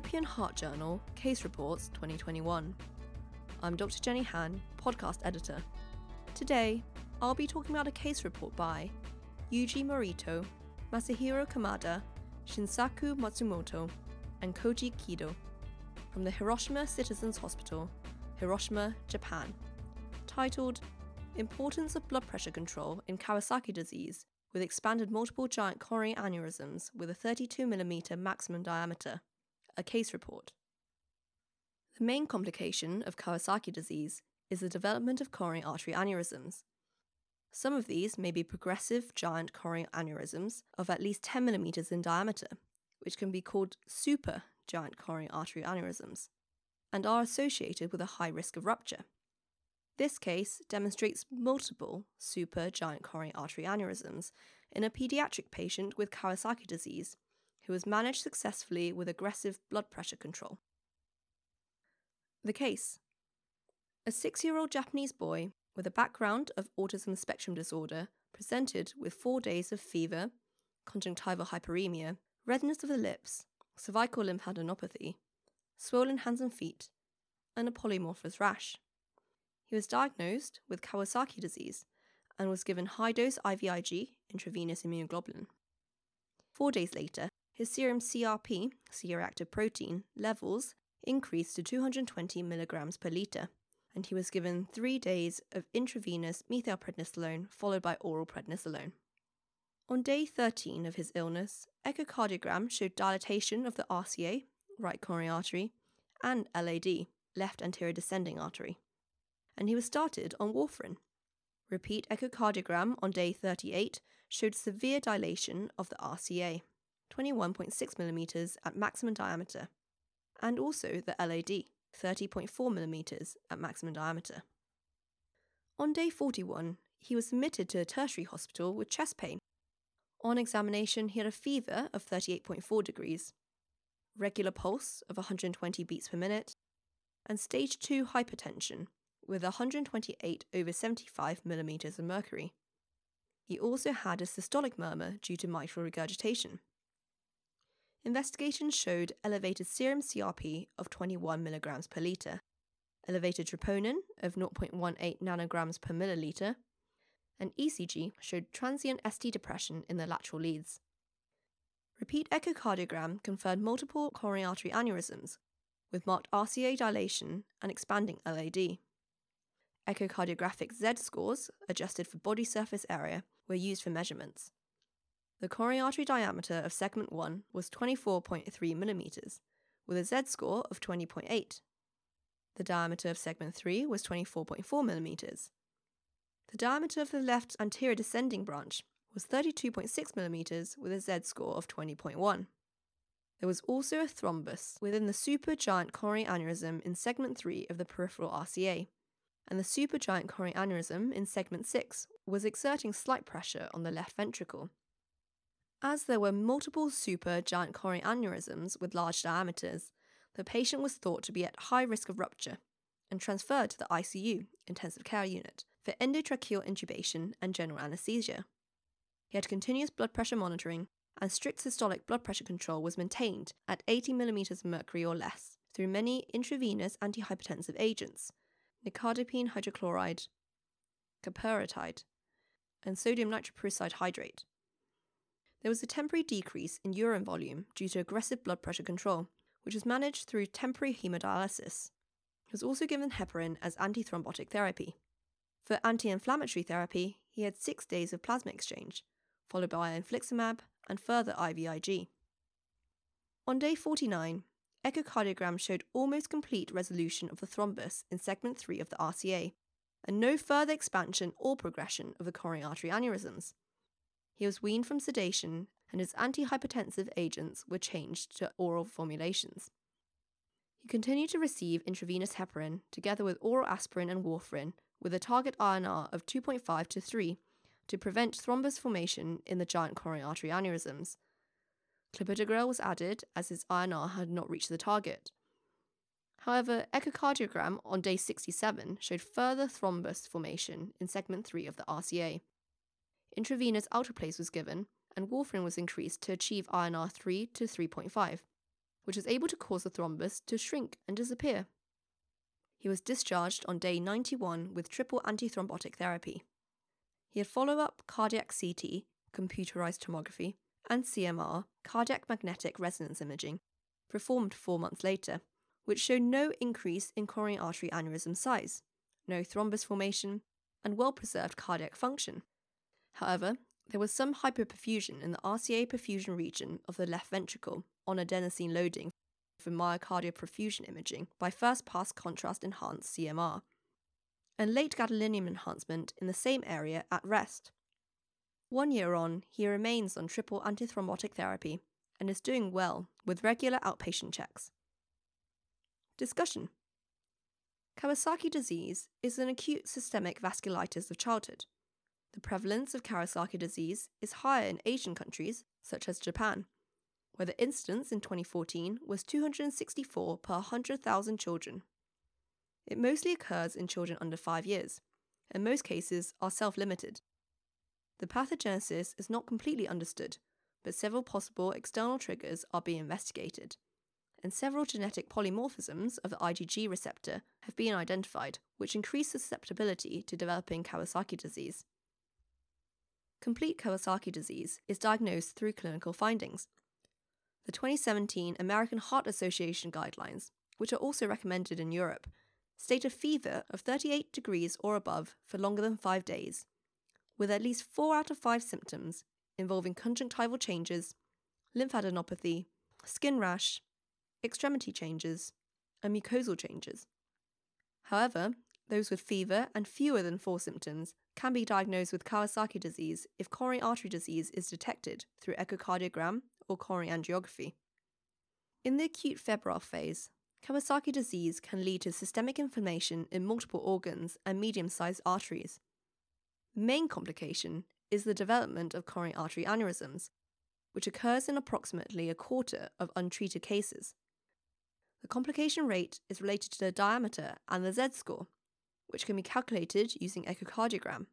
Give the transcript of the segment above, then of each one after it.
European Heart Journal Case Reports 2021. I'm Dr. Jennie Han, podcast editor. Today, I'll be talking about a case report by Yuji Moritoh, Masahiro Kamada, Shinsaku Matsumoto, and Koji Kido from the Hiroshima Citizens Hospital, Hiroshima, Japan, titled Importance of Blood Pressure Control in Kawasaki Disease with Expanded Multiple Giant Coronary Aneurysms with a 32mm maximum diameter, a case report. The main complication of Kawasaki disease is the development of coronary artery aneurysms. Some of these may be progressive giant coronary aneurysms of at least 10 millimeters in diameter, which can be called super giant coronary artery aneurysms, and are associated with a high risk of rupture. This case demonstrates multiple super giant coronary artery aneurysms in a pediatric patient with Kawasaki disease who was managed successfully with aggressive blood pressure control. The case A six year old Japanese boy with a background of autism spectrum disorder presented with four days of fever, conjunctival hyperemia, redness of the lips, cervical lymphadenopathy, swollen hands and feet, and a polymorphous rash. He was diagnosed with Kawasaki disease and was given high dose IVIG, intravenous immunoglobulin. Four days later, his serum CRP, C reactive protein, levels increased to 220 milligrams per litre, and he was given three days of intravenous methylprednisolone followed by oral prednisolone. On day 13 of his illness, echocardiogram showed dilatation of the RCA, right coronary artery, and LAD, left anterior descending artery and he was started on warfarin. Repeat echocardiogram on day 38 showed severe dilation of the RCA, 21.6 mm at maximum diameter, and also the LAD, 30.4 mm at maximum diameter. On day 41, he was admitted to a tertiary hospital with chest pain. On examination, he had a fever of 38.4 degrees, regular pulse of 120 beats per minute, and stage 2 hypertension with 128 over 75 millimeters of mercury. He also had a systolic murmur due to mitral regurgitation. Investigations showed elevated serum CRP of 21 milligrams per litre, elevated troponin of 0.18 nanograms per milliliter, and ECG showed transient ST depression in the lateral leads. Repeat echocardiogram confirmed multiple coronary artery aneurysms, with marked RCA dilation and expanding LAD. Echocardiographic Z scores, adjusted for body surface area, were used for measurements. The coronary artery diameter of segment 1 was 24.3 mm, with a Z score of 20.8. The diameter of segment 3 was 24.4 mm. The diameter of the left anterior descending branch was 32.6 mm with a Z score of 20.1. There was also a thrombus within the supergiant coronary aneurysm in segment 3 of the peripheral RCA, and the supergiant coronary aneurysm in segment 6 was exerting slight pressure on the left ventricle. As there were multiple supergiant coronary aneurysms with large diameters, the patient was thought to be at high risk of rupture and transferred to the ICU, intensive care unit, for endotracheal intubation and general anaesthesia. He had continuous blood pressure monitoring, and strict systolic blood pressure control was maintained at 80 mm of mercury or less through many intravenous antihypertensive agents, nicardipine hydrochloride, carperitide, and sodium nitroprusside hydrate. There was a temporary decrease in urine volume due to aggressive blood pressure control, which was managed through temporary hemodialysis. He was also given heparin as antithrombotic therapy. For anti inflammatory therapy, he had six days of plasma exchange, followed by infliximab and further IVIG. On day 49, echocardiogram showed almost complete resolution of the thrombus in segment 3 of the RCA, and no further expansion or progression of the coronary artery aneurysms. He was weaned from sedation, and his antihypertensive agents were changed to oral formulations. He continued to receive intravenous heparin together with oral aspirin and warfarin with a target INR of 2.5 to 3 to prevent thrombus formation in the giant coronary artery aneurysms Clopidogrel was added as his INR had not reached the target. However, echocardiogram on day 67 showed further thrombus formation in segment 3 of the RCA. Intravenous alteplase was given, and warfarin was increased to achieve INR 3 to 3.5, which was able to cause the thrombus to shrink and disappear. He was discharged on day 91 with triple antithrombotic therapy. He had follow up cardiac CT, computerized tomography, and CMR, cardiac magnetic resonance imaging, performed four months later, which showed no increase in coronary artery aneurysm size, no thrombus formation, and well preserved cardiac function. However, there was some hyperperfusion in the RCA perfusion region of the left ventricle on adenosine loading for myocardial perfusion imaging by first pass contrast enhanced CMR, and late gadolinium enhancement in the same area at rest. One year on, he remains on triple antithrombotic therapy and is doing well with regular outpatient checks. Discussion Kawasaki disease is an acute systemic vasculitis of childhood. The prevalence of Kawasaki disease is higher in Asian countries, such as Japan, where the incidence in 2014 was 264 per 100,000 children. It mostly occurs in children under 5 years, and most cases are self limited. The pathogenesis is not completely understood, but several possible external triggers are being investigated, and several genetic polymorphisms of the IgG receptor have been identified, which increase susceptibility to developing Kawasaki disease. Complete Kawasaki disease is diagnosed through clinical findings. The 2017 American Heart Association guidelines, which are also recommended in Europe, state a fever of 38 degrees or above for longer than five days, with at least four out of five symptoms involving conjunctival changes, lymphadenopathy, skin rash, extremity changes, and mucosal changes. However, those with fever and fewer than four symptoms can be diagnosed with Kawasaki disease if coronary artery disease is detected through echocardiogram or coronary angiography. In the acute febrile phase, Kawasaki disease can lead to systemic inflammation in multiple organs and medium sized arteries. The main complication is the development of coronary artery aneurysms, which occurs in approximately a quarter of untreated cases. The complication rate is related to the diameter and the Z score, which can be calculated using echocardiogram.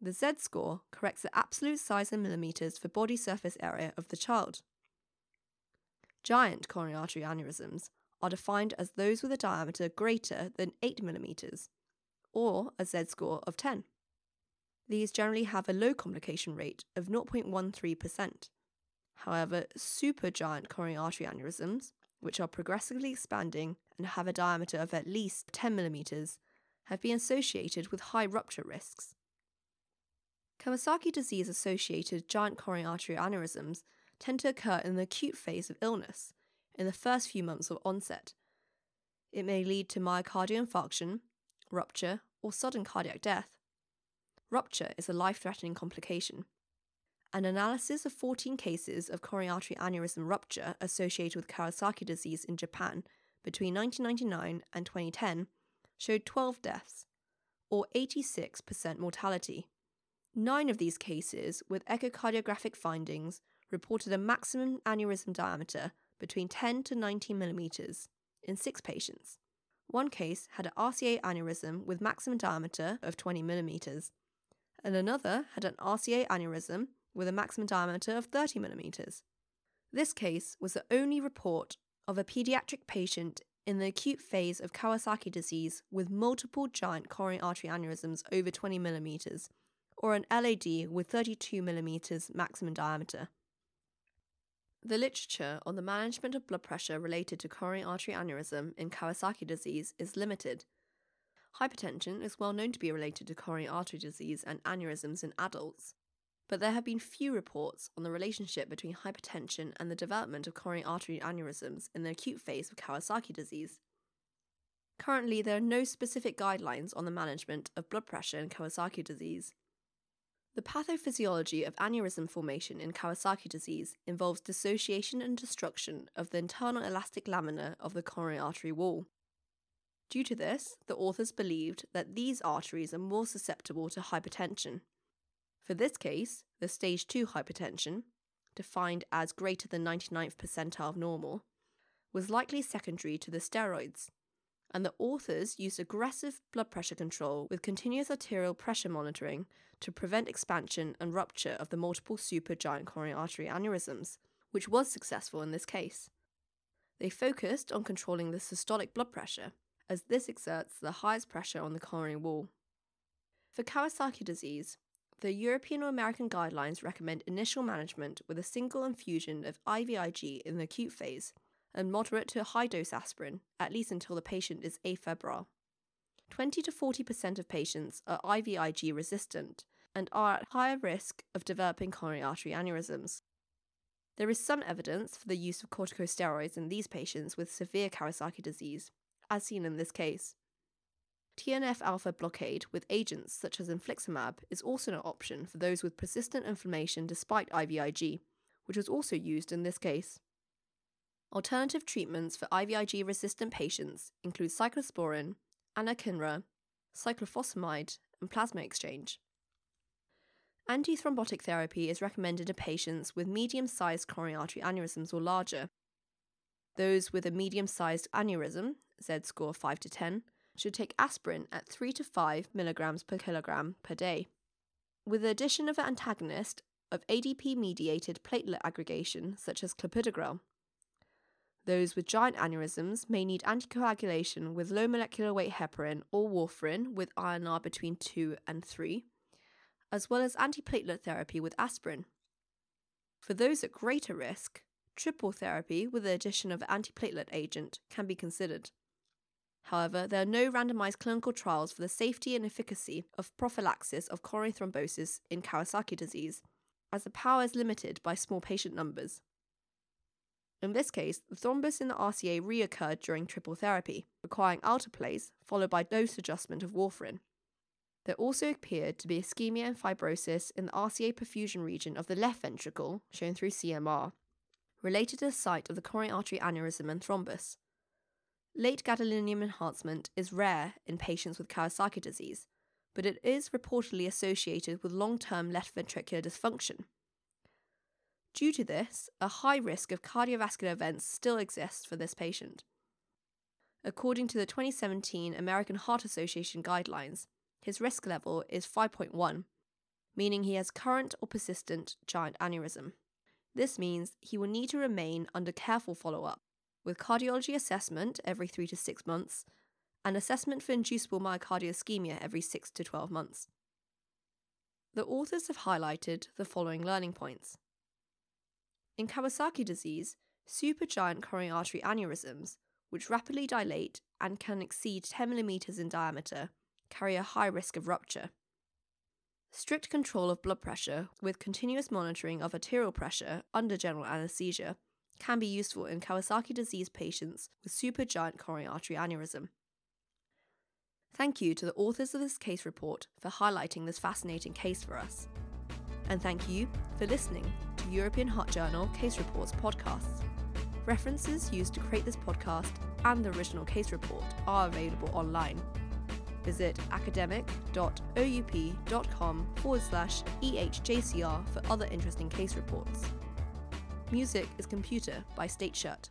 The Z score corrects the absolute size in millimetres for body surface area of the child. Giant coronary artery aneurysms are defined as those with a diameter greater than 8 millimetres, or a Z score of 10. These generally have a low complication rate of 0.13%. However, supergiant coronary artery aneurysms, which are progressively expanding and have a diameter of at least 10 millimetres, have been associated with high rupture risks. Kawasaki disease associated giant coronary artery aneurysms tend to occur in the acute phase of illness, in the first few months of onset. It may lead to myocardial infarction, rupture, or sudden cardiac death. Rupture is a life threatening complication. An analysis of 14 cases of coronary artery aneurysm rupture associated with Kawasaki disease in Japan between 1999 and 2010 showed 12 deaths, or 86% mortality. Nine of these cases, with echocardiographic findings, reported a maximum aneurysm diameter between 10 to 19 millimeters in six patients. One case had an RCA aneurysm with maximum diameter of 20 millimeters, and another had an RCA aneurysm with a maximum diameter of 30 millimeters. This case was the only report of a pediatric patient in the acute phase of Kawasaki disease with multiple giant coronary artery aneurysms over 20 millimeters, or an LAD with 32 millimeters maximum diameter. The literature on the management of blood pressure related to coronary artery aneurysm in Kawasaki disease is limited. Hypertension is well known to be related to coronary artery disease and aneurysms in adults but there have been few reports on the relationship between hypertension and the development of coronary artery aneurysms in the acute phase of Kawasaki disease. Currently, there are no specific guidelines on the management of blood pressure in Kawasaki disease. The pathophysiology of aneurysm formation in Kawasaki disease involves dissociation and destruction of the internal elastic lamina of the coronary artery wall. Due to this, the authors believed that these arteries are more susceptible to hypertension. For this case, the stage 2 hypertension, defined as greater than 99th percentile of normal, was likely secondary to the steroids, and the authors used aggressive blood pressure control with continuous arterial pressure monitoring to prevent expansion and rupture of the multiple supergiant coronary artery aneurysms, which was successful in this case. They focused on controlling the systolic blood pressure, as this exerts the highest pressure on the coronary wall. For Kawasaki disease, the European or American guidelines recommend initial management with a single infusion of IVIG in the acute phase and moderate to high dose aspirin, at least until the patient is afebrile. 20 to 40% of patients are IVIG resistant and are at higher risk of developing coronary artery aneurysms. There is some evidence for the use of corticosteroids in these patients with severe Kawasaki disease, as seen in this case. TNF alpha blockade with agents such as infliximab is also an option for those with persistent inflammation despite IVIG, which was also used in this case. Alternative treatments for IVIG resistant patients include cyclosporin, anakinra, cyclophosphamide, and plasma exchange. Antithrombotic therapy is recommended in patients with medium sized coronary artery aneurysms or larger. Those with a medium sized aneurysm, Z score 5 to 10, should take aspirin at 3 to 5 milligrams per kilogram per day. With the addition of an antagonist of ADP mediated platelet aggregation, such as clopidogrel, those with giant aneurysms may need anticoagulation with low molecular weight heparin or warfarin with INR between 2 and 3, as well as antiplatelet therapy with aspirin. For those at greater risk, triple therapy with the addition of antiplatelet agent can be considered. However, there are no randomized clinical trials for the safety and efficacy of prophylaxis of coronary thrombosis in Kawasaki disease, as the power is limited by small patient numbers. In this case, the thrombus in the RCA reoccurred during triple therapy, requiring alteplase followed by dose adjustment of warfarin. There also appeared to be ischemia and fibrosis in the RCA perfusion region of the left ventricle, shown through CMR, related to the site of the coronary artery aneurysm and thrombus. Late gadolinium enhancement is rare in patients with Kawasaki disease, but it is reportedly associated with long term left ventricular dysfunction. Due to this, a high risk of cardiovascular events still exists for this patient. According to the 2017 American Heart Association guidelines, his risk level is 5.1, meaning he has current or persistent giant aneurysm. This means he will need to remain under careful follow up with cardiology assessment every 3 to 6 months and assessment for inducible myocardial ischemia every 6 to 12 months. The authors have highlighted the following learning points. In Kawasaki disease, supergiant coronary artery aneurysms, which rapidly dilate and can exceed 10 mm in diameter, carry a high risk of rupture. Strict control of blood pressure with continuous monitoring of arterial pressure under general anesthesia can be useful in Kawasaki disease patients with supergiant coronary artery aneurysm. Thank you to the authors of this case report for highlighting this fascinating case for us. And thank you for listening to European Heart Journal Case Reports podcasts. References used to create this podcast and the original case report are available online. Visit academic.oup.com forward slash EHJCR for other interesting case reports. Music is Computer by State Shirt.